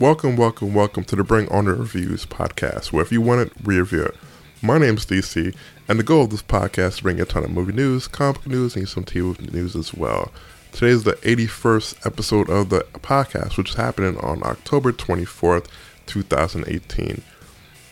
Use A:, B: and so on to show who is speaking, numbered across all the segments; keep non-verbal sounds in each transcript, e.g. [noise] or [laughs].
A: Welcome, welcome, welcome to the Bring Honor Reviews podcast, where if you want it, we review it. My name is DC, and the goal of this podcast is to bring a ton of movie news, comic news, and some TV news as well. Today is the 81st episode of the podcast, which is happening on October 24th, 2018.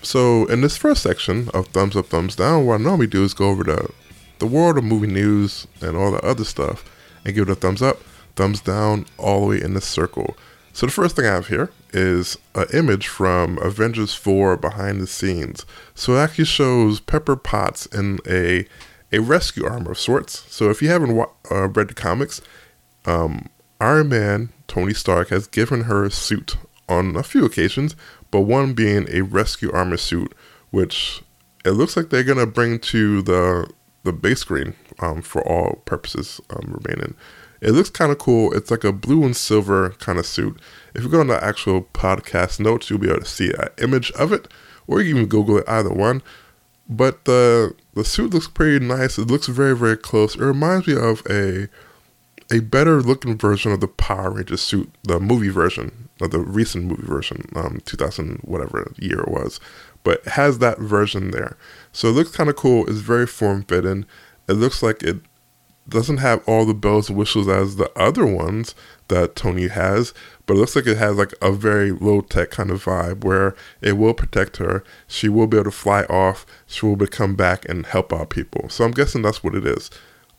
A: So, in this first section of Thumbs Up, Thumbs Down, what I normally do is go over the, the world of movie news and all the other stuff and give it a thumbs up, thumbs down, all the way in the circle. So, the first thing I have here is an image from Avengers 4 behind the scenes. So, it actually shows Pepper Potts in a, a rescue armor of sorts. So, if you haven't wa- uh, read the comics, um, Iron Man, Tony Stark, has given her a suit on a few occasions, but one being a rescue armor suit, which it looks like they're gonna bring to the the base screen um, for all purposes um, remaining. It looks kind of cool. It's like a blue and silver kind of suit. If you go on the actual podcast notes, you'll be able to see an image of it, or you can even Google it, either one. But the the suit looks pretty nice. It looks very very close. It reminds me of a a better looking version of the Power Rangers suit, the movie version, of the recent movie version, um, 2000 whatever year it was, but it has that version there. So it looks kind of cool. It's very form fitting. It looks like it doesn't have all the bells and whistles as the other ones that Tony has, but it looks like it has like a very low tech kind of vibe where it will protect her. She will be able to fly off. She will be come back and help out people. So I'm guessing that's what it is.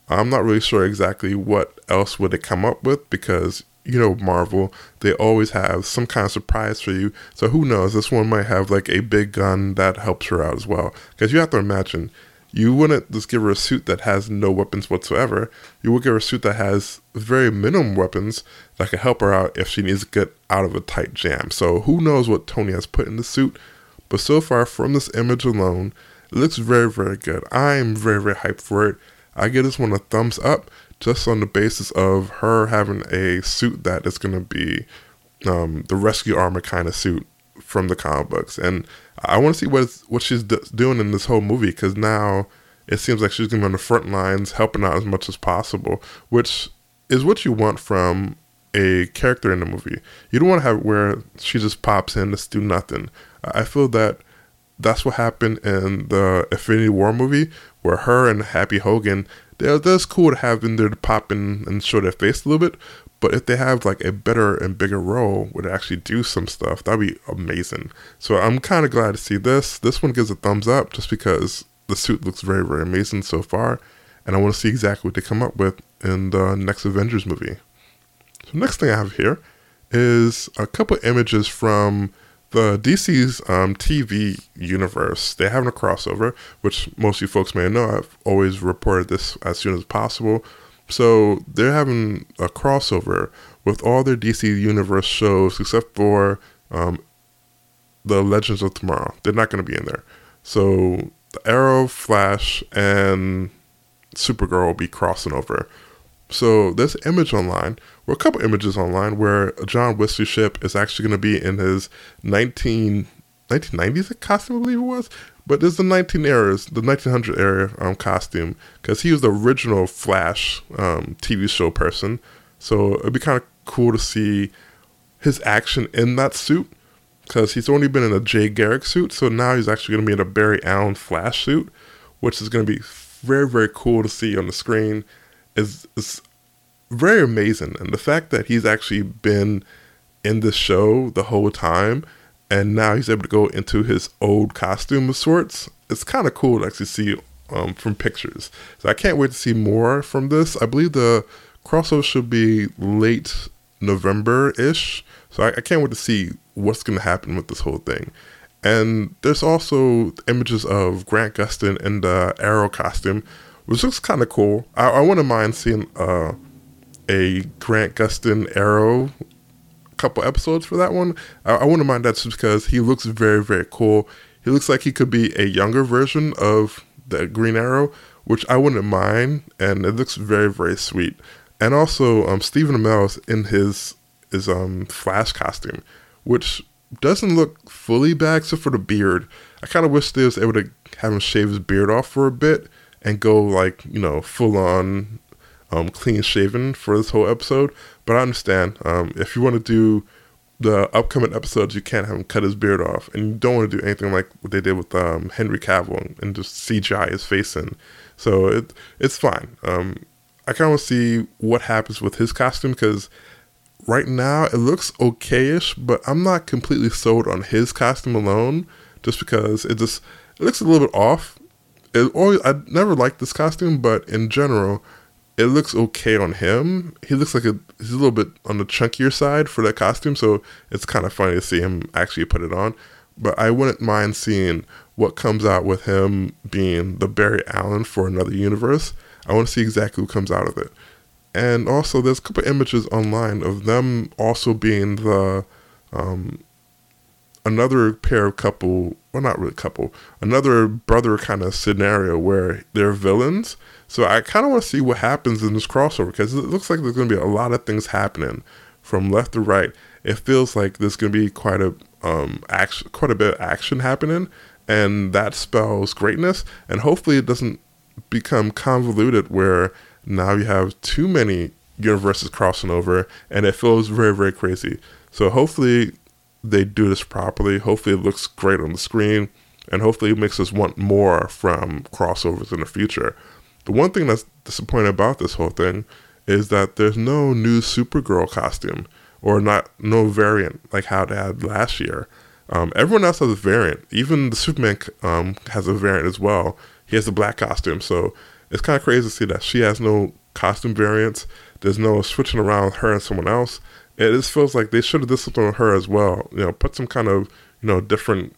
A: I'm not really sure exactly what else would they come up with because you know Marvel, they always have some kind of surprise for you. So who knows? This one might have like a big gun that helps her out as well. Because you have to imagine, you wouldn't just give her a suit that has no weapons whatsoever. You would give her a suit that has very minimum weapons that can help her out if she needs to get out of a tight jam. So who knows what Tony has put in the suit? But so far, from this image alone, it looks very, very good. I'm very, very hyped for it. I give this one a thumbs up just on the basis of her having a suit that is going to be um, the rescue armor kind of suit from the comic books. And I want to see what what she's d- doing in this whole movie because now it seems like she's going to be on the front lines helping out as much as possible, which is what you want from a character in the movie. You don't want to have where she just pops in to do nothing. I feel that that's what happened in the Infinity War movie, where her and Happy Hogan, they're, that's cool to have in there to pop in and show their face a little bit. But if they have like a better and bigger role where they actually do some stuff, that'd be amazing. So I'm kind of glad to see this. This one gives a thumbs up just because the suit looks very, very amazing so far. And I want to see exactly what they come up with in the next Avengers movie. So next thing I have here is a couple images from the DC's um, TV universe. They're having a crossover, which most of you folks may know. I've always reported this as soon as possible. So they're having a crossover with all their DC universe shows except for um, the Legends of Tomorrow. They're not going to be in there. So the Arrow, Flash, and Supergirl will be crossing over. So this image online, or a couple images online, where John Wesley Shipp is actually going to be in his 19, 1990s costume, I believe it was. But there's the 19 eras, the 1900 era um, costume, because he was the original Flash um, TV show person. So it'd be kind of cool to see his action in that suit, because he's only been in a Jay Garrick suit. So now he's actually going to be in a Barry Allen Flash suit, which is going to be very, very cool to see on the screen is very amazing. And the fact that he's actually been in the show the whole time and now he's able to go into his old costume of sorts, it's kind of cool to actually see um, from pictures. So I can't wait to see more from this. I believe the crossover should be late November ish. So I, I can't wait to see what's going to happen with this whole thing. And there's also images of Grant Gustin in the Arrow costume, which looks kind of cool. I, I wouldn't mind seeing uh, a Grant Gustin Arrow couple episodes for that one. I, I wouldn't mind that just because he looks very, very cool. He looks like he could be a younger version of the Green Arrow, which I wouldn't mind, and it looks very, very sweet. And also, um, Stephen Amell in his his um Flash costume, which doesn't look fully bad except for the beard. I kind of wish they was able to have him shave his beard off for a bit and go like you know full on um, clean shaven for this whole episode. But I understand um, if you want to do the upcoming episodes, you can't have him cut his beard off, and you don't want to do anything like what they did with um, Henry Cavill and just CGI his face in. So it it's fine. Um, I kind of see what happens with his costume because right now it looks okayish, but I'm not completely sold on his costume alone, just because it just it looks a little bit off. It always I never liked this costume, but in general, it looks okay on him. He looks like a he's a little bit on the chunkier side for that costume, so it's kind of funny to see him actually put it on. But I wouldn't mind seeing what comes out with him being the Barry Allen for another universe. I want to see exactly who comes out of it. And also, there's a couple images online of them also being the um, another pair of couple, well, not really couple, another brother kind of scenario where they're villains so I kind of want to see what happens in this crossover because it looks like there's going to be a lot of things happening from left to right. It feels like there's going to be quite a um action, quite a bit of action happening, and that spells greatness. And hopefully, it doesn't become convoluted where now you have too many universes crossing over, and it feels very very crazy. So hopefully, they do this properly. Hopefully, it looks great on the screen, and hopefully, it makes us want more from crossovers in the future. The one thing that's disappointing about this whole thing is that there's no new Supergirl costume or not no variant like how they had last year. Um, everyone else has a variant. Even the Superman um, has a variant as well. He has a black costume, so it's kind of crazy to see that she has no costume variants. There's no switching around her and someone else. It just feels like they should have with her as well. You know, put some kind of you know different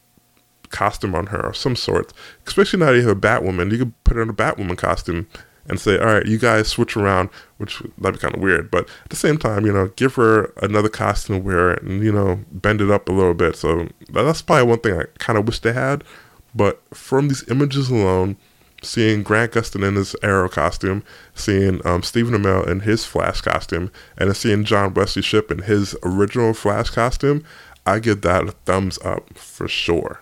A: costume on her of some sort. Especially now you have a Batwoman, you could put her in a Batwoman costume and say, all right, you guys switch around, which that'd be kind of weird. But at the same time, you know, give her another costume to wear and, you know, bend it up a little bit. So that's probably one thing I kind of wish they had. But from these images alone, seeing Grant Gustin in his Arrow costume, seeing um, Stephen Amell in his Flash costume, and seeing John Wesley Shipp in his original Flash costume, I give that a thumbs up for sure.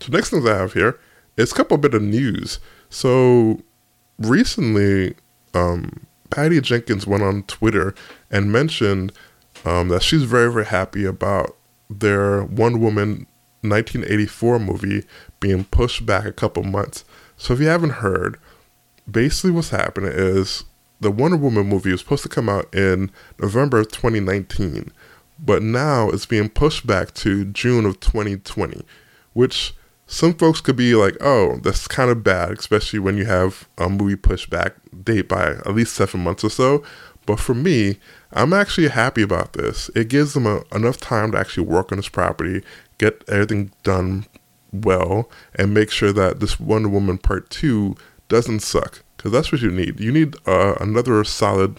A: So next things I have here is a couple bit of news. So recently, um, Patty Jenkins went on Twitter and mentioned um, that she's very very happy about their Wonder Woman 1984 movie being pushed back a couple months. So if you haven't heard, basically what's happening is the Wonder Woman movie was supposed to come out in November of 2019, but now it's being pushed back to June of 2020, which some folks could be like, oh, that's kind of bad, especially when you have a movie pushed back date by at least seven months or so. But for me, I'm actually happy about this. It gives them a, enough time to actually work on this property, get everything done well, and make sure that this Wonder Woman Part 2 doesn't suck. Because that's what you need. You need uh, another solid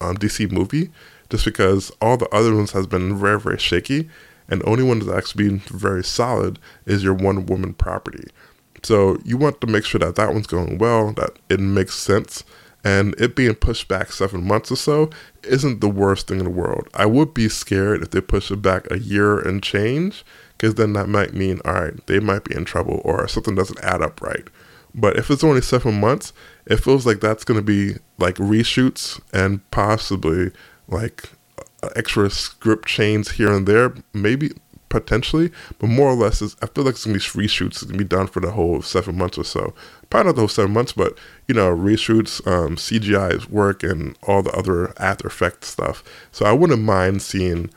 A: um, DC movie, just because all the other ones has been very, very shaky and only one that's actually being very solid is your Wonder Woman property. So you want to make sure that that one's going well, that it makes sense, and it being pushed back seven months or so isn't the worst thing in the world. I would be scared if they push it back a year and change, because then that might mean, all right, they might be in trouble or something doesn't add up right. But if it's only seven months, it feels like that's going to be like reshoots and possibly like extra script chains here and there, maybe potentially, but more or less, is, I feel like it's gonna be reshoots. It's gonna be done for the whole seven months or so. Probably not the whole seven months, but you know, reshoots, um, CGI work, and all the other After Effects stuff. So I wouldn't mind seeing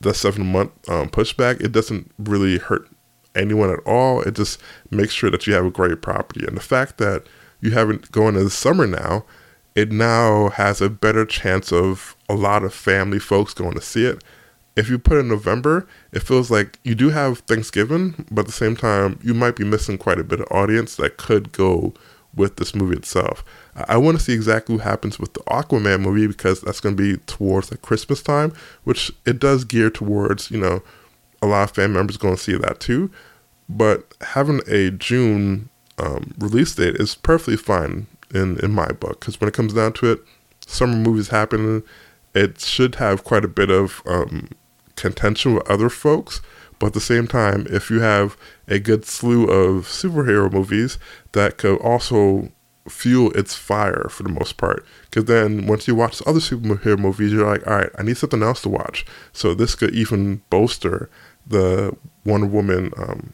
A: the seven month um, pushback. It doesn't really hurt anyone at all. It just makes sure that you have a great property, and the fact that you haven't going to the summer now it now has a better chance of a lot of family folks going to see it. If you put in November, it feels like you do have Thanksgiving, but at the same time, you might be missing quite a bit of audience that could go with this movie itself. I want to see exactly what happens with the Aquaman movie because that's going to be towards like Christmas time, which it does gear towards, you know, a lot of fan members going to see that too. But having a June um, release date is perfectly fine in in my book because when it comes down to it, summer movies happen. it should have quite a bit of um, contention with other folks. But at the same time, if you have a good slew of superhero movies that could also fuel its fire for the most part. Because then once you watch other superhero movies, you're like, all right, I need something else to watch. So this could even bolster the Wonder Woman um,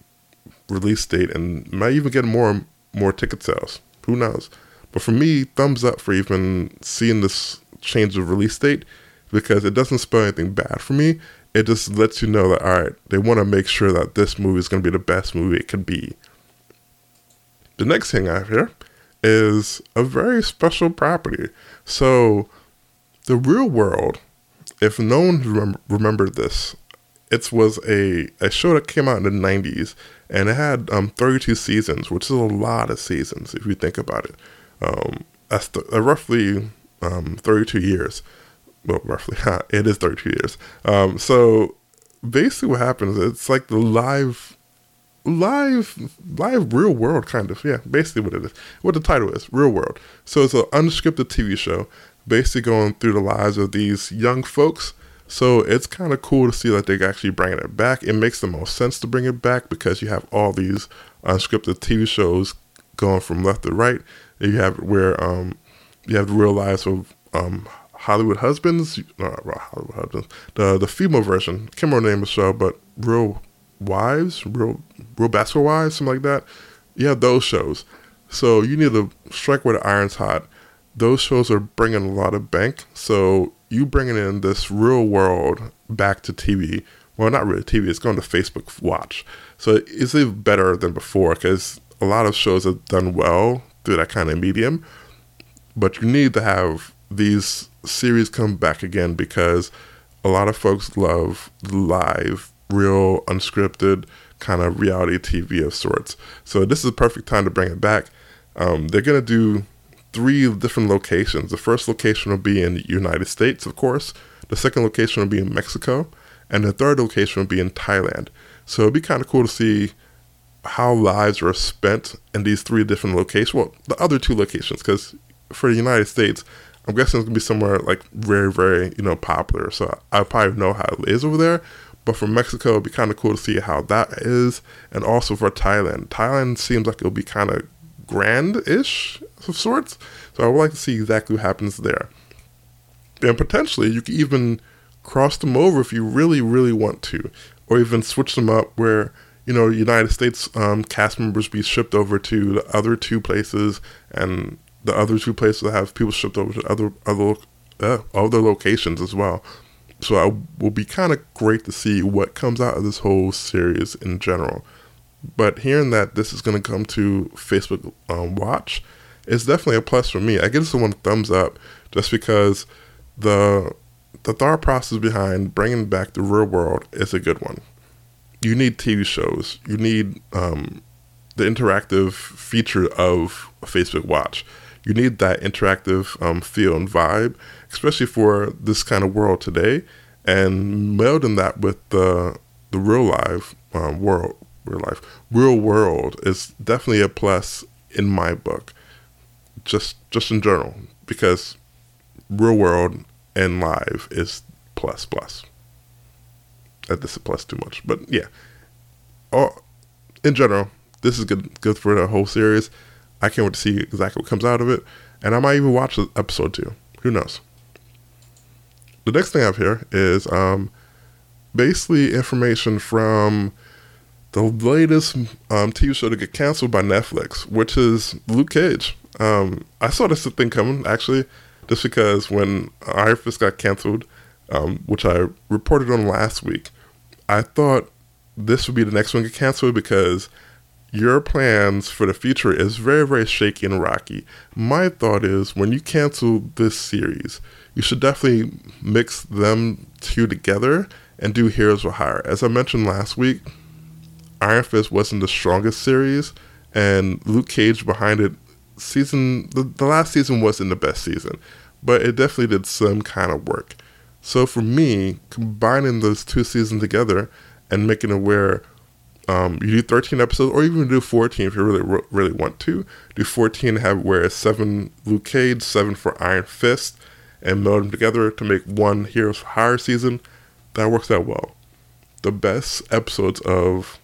A: release date and might even get more more ticket sales. Who knows? But for me, thumbs up for even seeing this change of release date because it doesn't spell anything bad for me. It just lets you know that all right, they want to make sure that this movie is going to be the best movie it could be. The next thing I have here is a very special property. So, the real world, if no one remember, remembered this, it was a, a show that came out in the 90s and it had um, 32 seasons, which is a lot of seasons if you think about it. Um, that's the, uh, roughly um, 32 years. Well, roughly, [laughs] it is 32 years. Um, so basically, what happens? It's like the live live live real world kind of yeah basically what it is what the title is real world so it's an unscripted tv show basically going through the lives of these young folks so it's kind of cool to see that they're actually bringing it back it makes the most sense to bring it back because you have all these unscripted tv shows going from left to right you have where um you have the real lives of um hollywood husbands uh, not hollywood husbands the the female version can't remember the name of the show but real wives real Real Basketball Wives, something like that. You have those shows. So you need to strike where the iron's hot. Those shows are bringing a lot of bank. So you bringing in this real world back to TV. Well, not really TV. It's going to Facebook Watch. So it's even better than before because a lot of shows have done well through that kind of medium. But you need to have these series come back again because a lot of folks love live, real, unscripted kind of reality TV of sorts. So this is a perfect time to bring it back. Um, they're gonna do three different locations. The first location will be in the United States, of course. The second location will be in Mexico, and the third location will be in Thailand. So it'd be kind of cool to see how lives are spent in these three different locations. Well, the other two locations, because for the United States, I'm guessing it's gonna be somewhere like very, very, you know, popular. So I probably know how it is over there. But for Mexico, it'd be kind of cool to see how that is. And also for Thailand. Thailand seems like it'll be kind of grand-ish of sorts. So I would like to see exactly what happens there. And potentially, you could even cross them over if you really, really want to. Or even switch them up where, you know, United States um, cast members be shipped over to the other two places and the other two places have people shipped over to other other uh, other locations as well. So I will be kind of great to see what comes out of this whole series in general. But hearing that this is going to come to Facebook um, Watch is definitely a plus for me. I give this one thumbs up just because the the thought process behind bringing back the real world is a good one. You need TV shows. You need um, the interactive feature of Facebook Watch. You need that interactive um, feel and vibe especially for this kind of world today, and melding that with the the real life um, world, real life, real world is definitely a plus in my book. Just just in general, because real world and live is plus plus. That this is plus too much, but yeah. Oh, in general, this is good good for the whole series. I can't wait to see exactly what comes out of it, and I might even watch episode two. Who knows? the next thing I have here is um, basically information from the latest um, TV show to get canceled by Netflix, which is Luke Cage. Um, I saw this thing coming actually, just because when Iron Fist got canceled, um, which I reported on last week, I thought this would be the next one to get canceled because your plans for the future is very, very shaky and rocky. My thought is when you cancel this series, you should definitely mix them two together and do Heroes for Hire. As I mentioned last week, Iron Fist wasn't the strongest series, and Luke Cage behind it season the, the last season wasn't the best season, but it definitely did some kind of work. So for me, combining those two seasons together and making it where um, you do 13 episodes, or even do 14 if you really really want to. Do 14 have where it's seven Luke Cage, seven for Iron Fist, and meld them together to make one Heroes for Hire season, that works out well. The best episodes of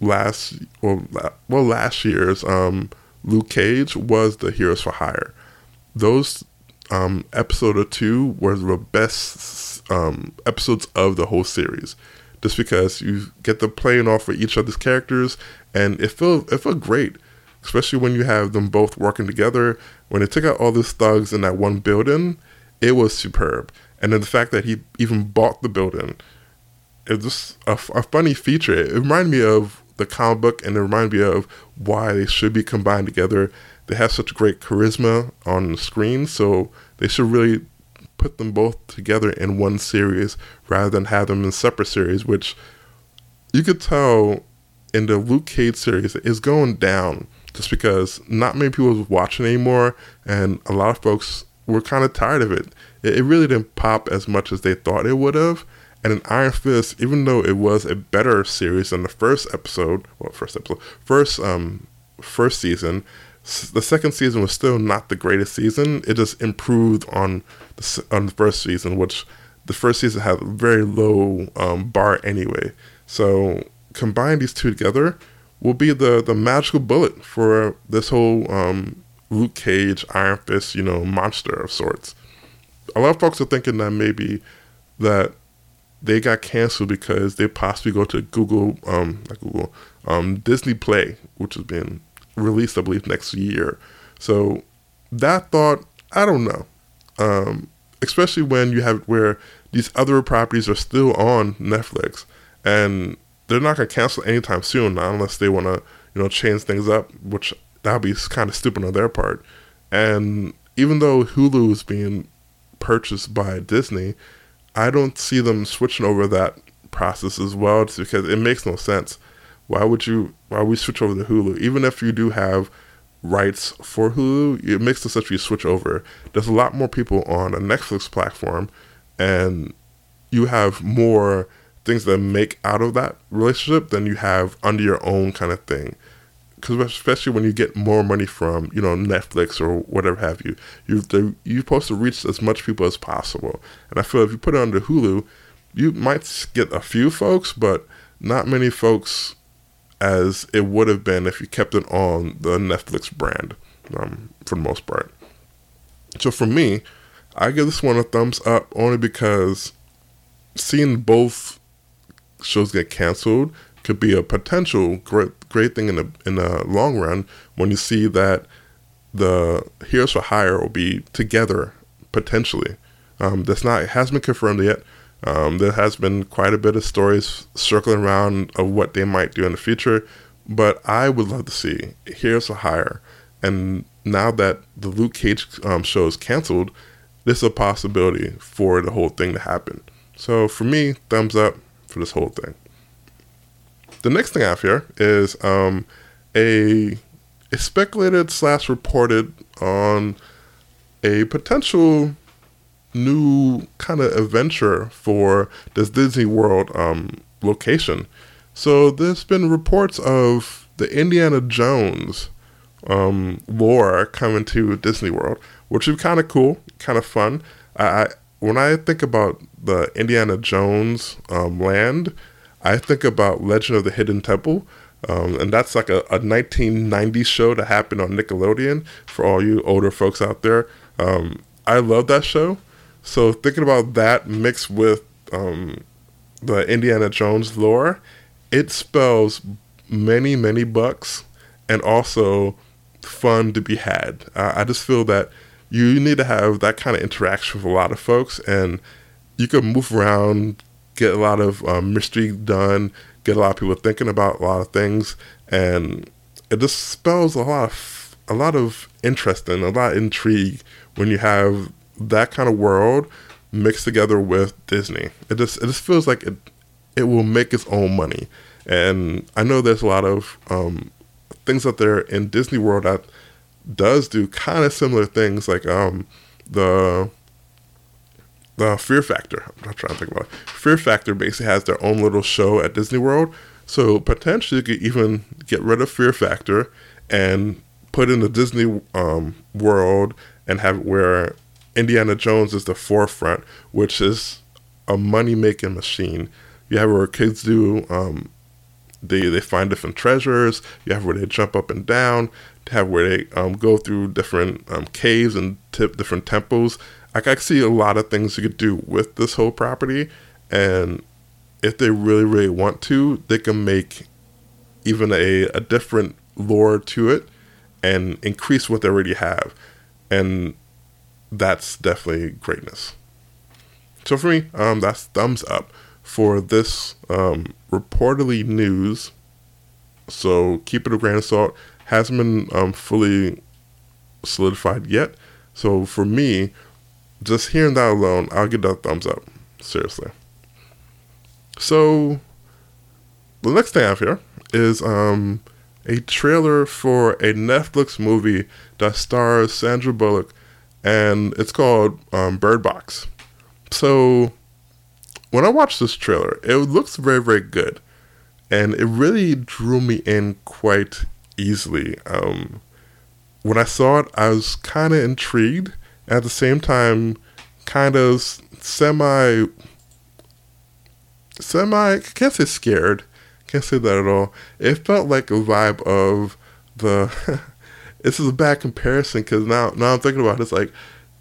A: last well last year's um, Luke Cage was the Heroes for Hire. Those um, episode or two were the best um, episodes of the whole series, just because you get the playing off for each other's characters, and it felt it felt great, especially when you have them both working together. When they took out all these thugs in that one building, it was superb, and then the fact that he even bought the building, it's just a, a funny feature. It reminded me of the comic book, and it reminded me of why they should be combined together they have such great charisma on the screen, so they should really put them both together in one series rather than have them in separate series, which you could tell in the Luke Cage series is going down just because not many people was watching anymore, and a lot of folks were kind of tired of it. it. Really didn't pop as much as they thought it would have. And in Iron Fist, even though it was a better series than the first episode, well, first episode, first um, first season, the second season was still not the greatest season. It just improved on the on the first season, which the first season had a very low um, bar anyway. So combine these two together will be the the magical bullet for this whole um, Luke Cage Iron Fist, you know, monster of sorts. A lot of folks are thinking that maybe that they got canceled because they possibly go to Google, um, Google, um, Disney Play, which has been released, I believe, next year. So that thought, I don't know. Um, especially when you have where these other properties are still on Netflix and they're not going to cancel anytime soon unless they want to, you know, change things up, which that would be kind of stupid on their part. And even though Hulu is being purchased by Disney, I don't see them switching over that process as well just because it makes no sense. Why would you? Why would we switch over to Hulu? Even if you do have rights for Hulu, it makes sense you switch over. There's a lot more people on a Netflix platform, and you have more things that make out of that relationship than you have under your own kind of thing. Because especially when you get more money from you know Netflix or whatever have you, you you're supposed to reach as much people as possible. And I feel if you put it under Hulu, you might get a few folks, but not many folks as it would have been if you kept it on the Netflix brand um, for the most part. So for me, I give this one a thumbs up only because seeing both shows get canceled could be a potential great great thing in the in the long run when you see that the Heroes for Hire will be together potentially. Um, that's not it hasn't been confirmed yet, um, there has been quite a bit of stories circling around of what they might do in the future, but I would love to see Heroes for Hire. And now that the Luke Cage um, show is canceled, this is a possibility for the whole thing to happen. So for me, thumbs up for this whole thing. The next thing I have here is um, a, a speculated slash reported on a potential new kind of adventure for this Disney World um, location. So there's been reports of the Indiana Jones um, lore coming to Disney World, which is kind of cool, kind of fun. I, when I think about the Indiana Jones um, land, I think about Legend of the Hidden Temple. Um, and that's like a, a 1990s show that happened on Nickelodeon for all you older folks out there. Um, I love that show. So thinking about that mixed with um, the Indiana Jones lore, it spells many many bucks and also fun to be had. Uh, I just feel that you need to have that kind of interaction with a lot of folks, and you can move around, get a lot of um, mystery done, get a lot of people thinking about a lot of things, and it just spells a lot of a lot of interest and a lot of intrigue when you have that kind of world mixed together with Disney. It just it just feels like it it will make its own money. And I know there's a lot of um, things out there in Disney World that does do kind of similar things, like um, the the Fear Factor. I'm not trying to think about it. Fear Factor basically has their own little show at Disney World. So potentially you could even get rid of Fear Factor and put in the Disney um, World and have where Indiana Jones is the forefront, which is a money making machine. You have where kids do um, they they find different treasures. You have where they jump up and down. To have where they um, go through different um, caves and different temples. I can see a lot of things you could do with this whole property, and if they really really want to, they can make even a, a different lore to it and increase what they already have, and that's definitely greatness. So for me, um, that's thumbs up for this um, reportedly news. So keep it a grain of salt. Hasn't been um, fully solidified yet. So for me, just hearing that alone, I'll give that thumbs up. Seriously. So the next thing I have here is um, a trailer for a Netflix movie that stars Sandra Bullock, and it's called um, Bird Box. So when I watched this trailer, it looks very, very good. And it really drew me in quite easily. Um, when I saw it, I was kind of intrigued. At the same time, kind of semi, semi, I can't say scared. Can't say that at all. It felt like a vibe of the, [laughs] this is a bad comparison because now, now I'm thinking about it, it's like,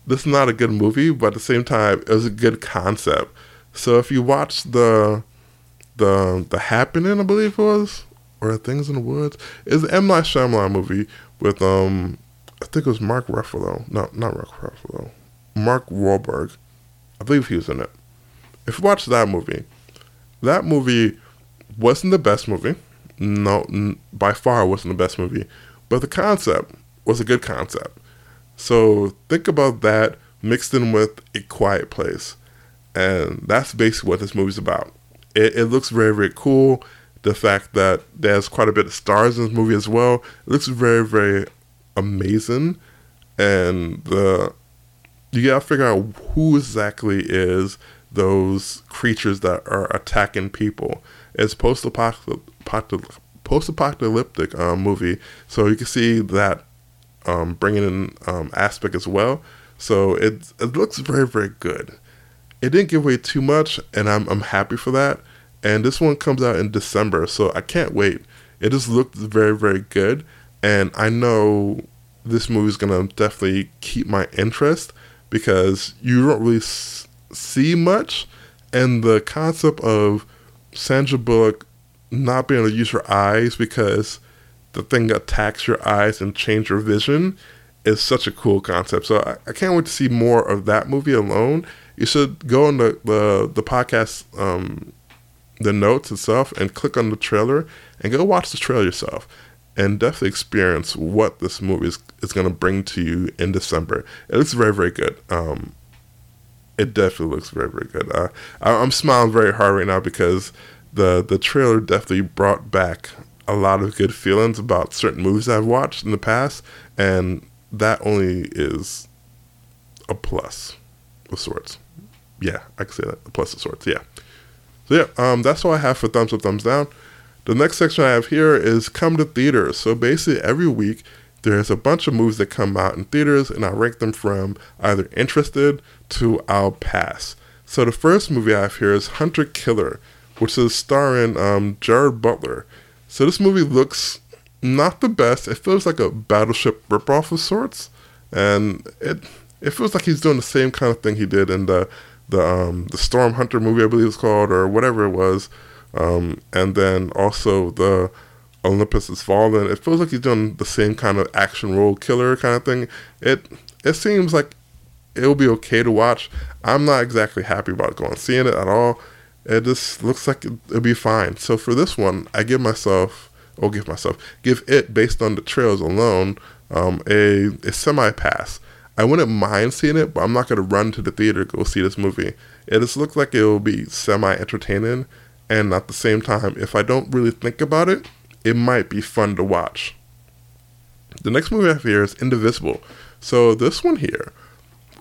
A: this is not a good movie, but at the same time, it was a good concept. So if you watch the the the happening, I believe it was, or Things in the Woods, is an M Night Shyamalan movie with um I think it was Mark Ruffalo, no, not Mark Ruffalo, Mark Wahlberg. I believe he was in it. If you watch that movie, that movie wasn't the best movie. No, by far wasn't the best movie, but the concept was a good concept. So think about that mixed in with A Quiet Place. And that's basically what this movie's about. It, it looks very, very cool. The fact that there's quite a bit of stars in this movie as well. It looks very, very amazing. And the you gotta figure out who exactly is those creatures that are attacking people. It's post-apocalyptic, post-apocalyptic um, movie, so you can see that um, bringing in um, aspect as well. So it it looks very very good. It didn't give away too much, and I'm I'm happy for that. And this one comes out in December, so I can't wait. It just looked very very good, and I know this movie is gonna definitely keep my interest because you don't really s- see much, and the concept of Sandra Bullock not being able to use your eyes because the thing attacks your eyes and change your vision is such a cool concept. So I, I, can't wait to see more of that movie alone. You should go on the the, the podcast, um, the notes itself, and click on the trailer and go watch the trailer yourself, and definitely experience what this movie is, is going to bring to you in December. It looks very very good. Um, it definitely looks very very good. Uh, I, I'm smiling very hard right now because the the trailer definitely brought back a lot of good feelings about certain movies I've watched in the past, and that only is a plus of sorts. Yeah, I can say that. A plus of sorts, yeah. So yeah, um, that's all I have for thumbs up, thumbs down. The next section I have here is come to theaters. So basically every week there's a bunch of movies that come out in theaters and I rank them from either interested to I'll pass. So the first movie I have here is Hunter Killer, which is starring um, Gerard Butler. So this movie looks not the best. It feels like a battleship ripoff of sorts, and it it feels like he's doing the same kind of thing he did in the the um, the Storm Hunter movie, I believe it's called, or whatever it was, um, and then also the Olympus Has Fallen. It feels like he's doing the same kind of action role killer kind of thing. It it seems like it'll be okay to watch. I'm not exactly happy about going seeing it at all it just looks like it'll be fine. So for this one, I give myself, or give myself, give it based on the trails alone, um, a, a semi pass. I wouldn't mind seeing it, but I'm not going to run to the theater to go see this movie. It just looks like it will be semi entertaining, and at the same time, if I don't really think about it, it might be fun to watch. The next movie I have here is Indivisible. So this one here,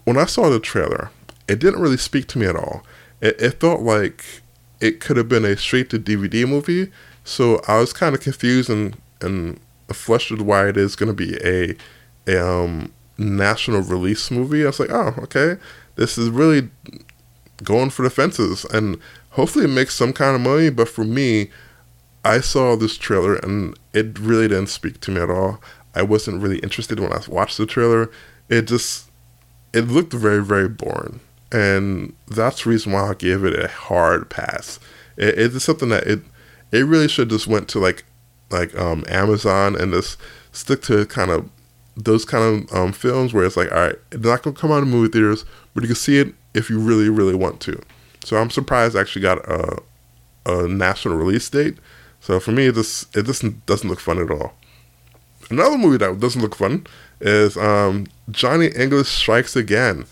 A: when I saw the trailer, it didn't really speak to me at all it, it felt like it could have been a straight to DVD movie. So I was kind of confused and and flustered why it is going to be a a um, national release movie. I was like, oh, okay, this is really going for the fences, and hopefully it makes some kind of money. But for me, I saw this trailer and it really didn't speak to me at all. I wasn't really interested when I watched the trailer. It just it looked very very boring, and that's the reason why I gave it a hard pass. It, it's something that it it really should just went to like like um, Amazon and just stick to kind of those kind of um, films where it's like, all right, it's not gonna come out in movie theaters, but you can see it if you really really want to. So I'm surprised I actually got a a national release date. So for me, this it just doesn't look fun at all. Another movie that doesn't look fun is um, Johnny English Strikes Again.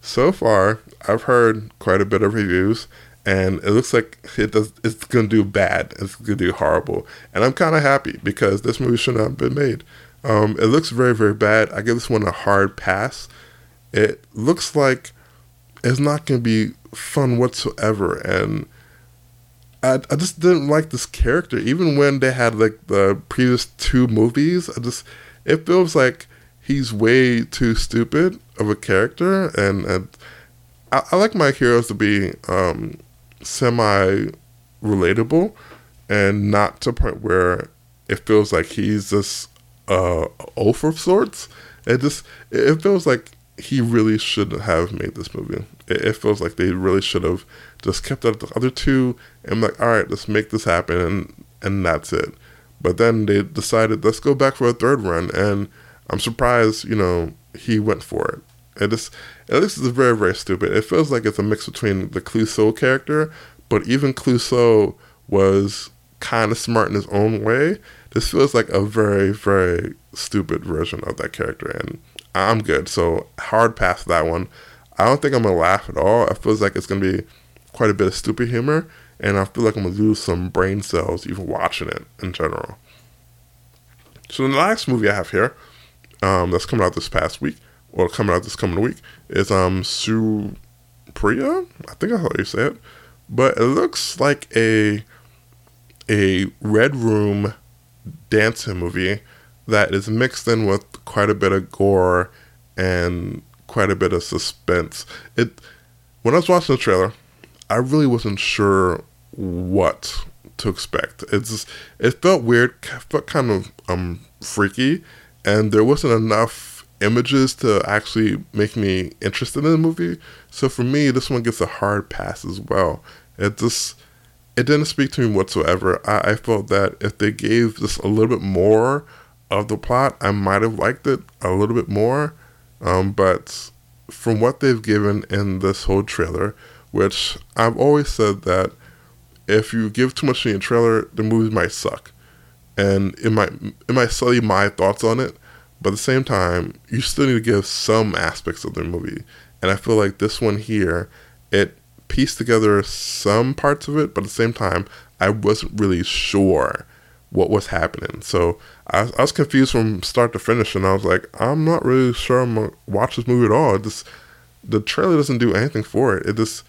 A: So far, I've heard quite a bit of reviews, and it looks like it does. It's gonna do bad. It's gonna do horrible, and I'm kind of happy because this movie should not have been made. Um, it looks very, very bad. I give this one a hard pass. It looks like it's not gonna be fun whatsoever, and I, I just didn't like this character. Even when they had like the previous two movies, I just it feels like he's way too stupid of a character, and, and I, I, like my heroes to be um, semi relatable, and not to point where it feels like he's this uh, oaf of sorts. It just it feels like he really shouldn't have made this movie. It, it feels like they really should have just kept out the other two and like, all right, let's make this happen, and and that's it. But then they decided let's go back for a third run, and I'm surprised, you know, he went for it. It at least it's very very stupid. It feels like it's a mix between the Clouseau character, but even Clouseau was kind of smart in his own way. This feels like a very very stupid version of that character, and I'm good. So hard pass that one. I don't think I'm gonna laugh at all. It feels like it's gonna be quite a bit of stupid humor, and I feel like I'm gonna lose some brain cells even watching it in general. So the last movie I have here, um, that's coming out this past week, or coming out this coming week, is um Suspiria. I think that's how you say it, but it looks like a a red room dancing movie that is mixed in with quite a bit of gore and quite a bit of suspense. It when I was watching the trailer, I really wasn't sure what to expect. It's just, it felt weird, felt kind of um freaky, and there wasn't enough images to actually make me interested in the movie. So for me, this one gets a hard pass as well. It just it didn't speak to me whatsoever. I, I felt that if they gave just a little bit more of the plot, I might have liked it a little bit more. Um, but from what they've given in this whole trailer, which I've always said that if you give too much in a trailer, the movie might suck, and it might it might sell you my thoughts on it. But at the same time, you still need to give some aspects of the movie, and I feel like this one here, it pieced together some parts of it, but at the same time, I wasn't really sure what was happening. So I, I was confused from start to finish, and I was like, I'm not really sure I'm gonna watch this movie at all. Just the trailer doesn't do anything for it. It just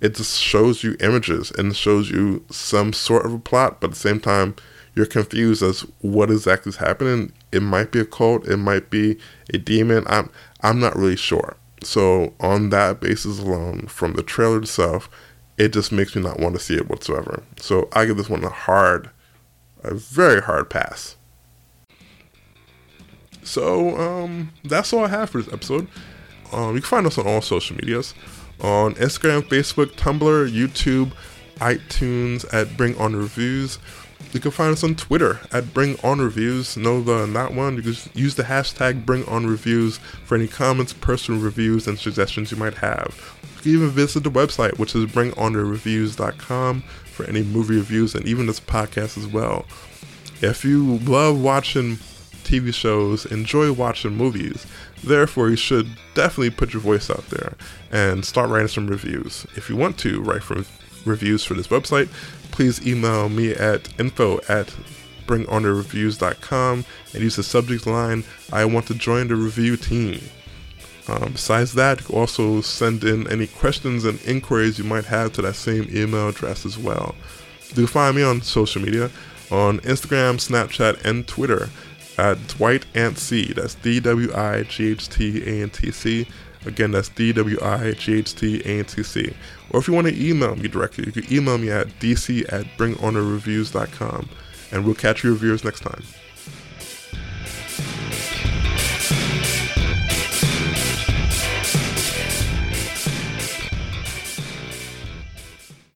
A: it just shows you images and shows you some sort of a plot, but at the same time, you're confused as what exactly is happening. It might be a cult, it might be a demon. I'm I'm not really sure. So on that basis alone, from the trailer itself, it just makes me not want to see it whatsoever. So I give this one a hard, a very hard pass. So um, that's all I have for this episode. Um, you can find us on all social medias on Instagram, Facebook, Tumblr, YouTube, iTunes at Bring On Reviews. You can find us on Twitter at Bring On Reviews. No, the not one. You can use the hashtag Bring On Reviews for any comments, personal reviews, and suggestions you might have. You can even visit the website, which is BringOnReviews.com, for any movie reviews and even this podcast as well. If you love watching TV shows, enjoy watching movies, Therefore, you should definitely put your voice out there and start writing some reviews. If you want to write for reviews for this website, please email me at info at bringonorreviews.com and use the subject line, I want to join the review team. Um, besides that, also send in any questions and inquiries you might have to that same email address as well. Do find me on social media on Instagram, Snapchat, and Twitter at Dwight Ant C. That's D W I G H T A N T C. Again, that's D-W-I-G-H-T-A-N-T-C. Or if you want to email me directly, you can email me at dc at bringonerreviews.com. And we'll catch you reviewers next time.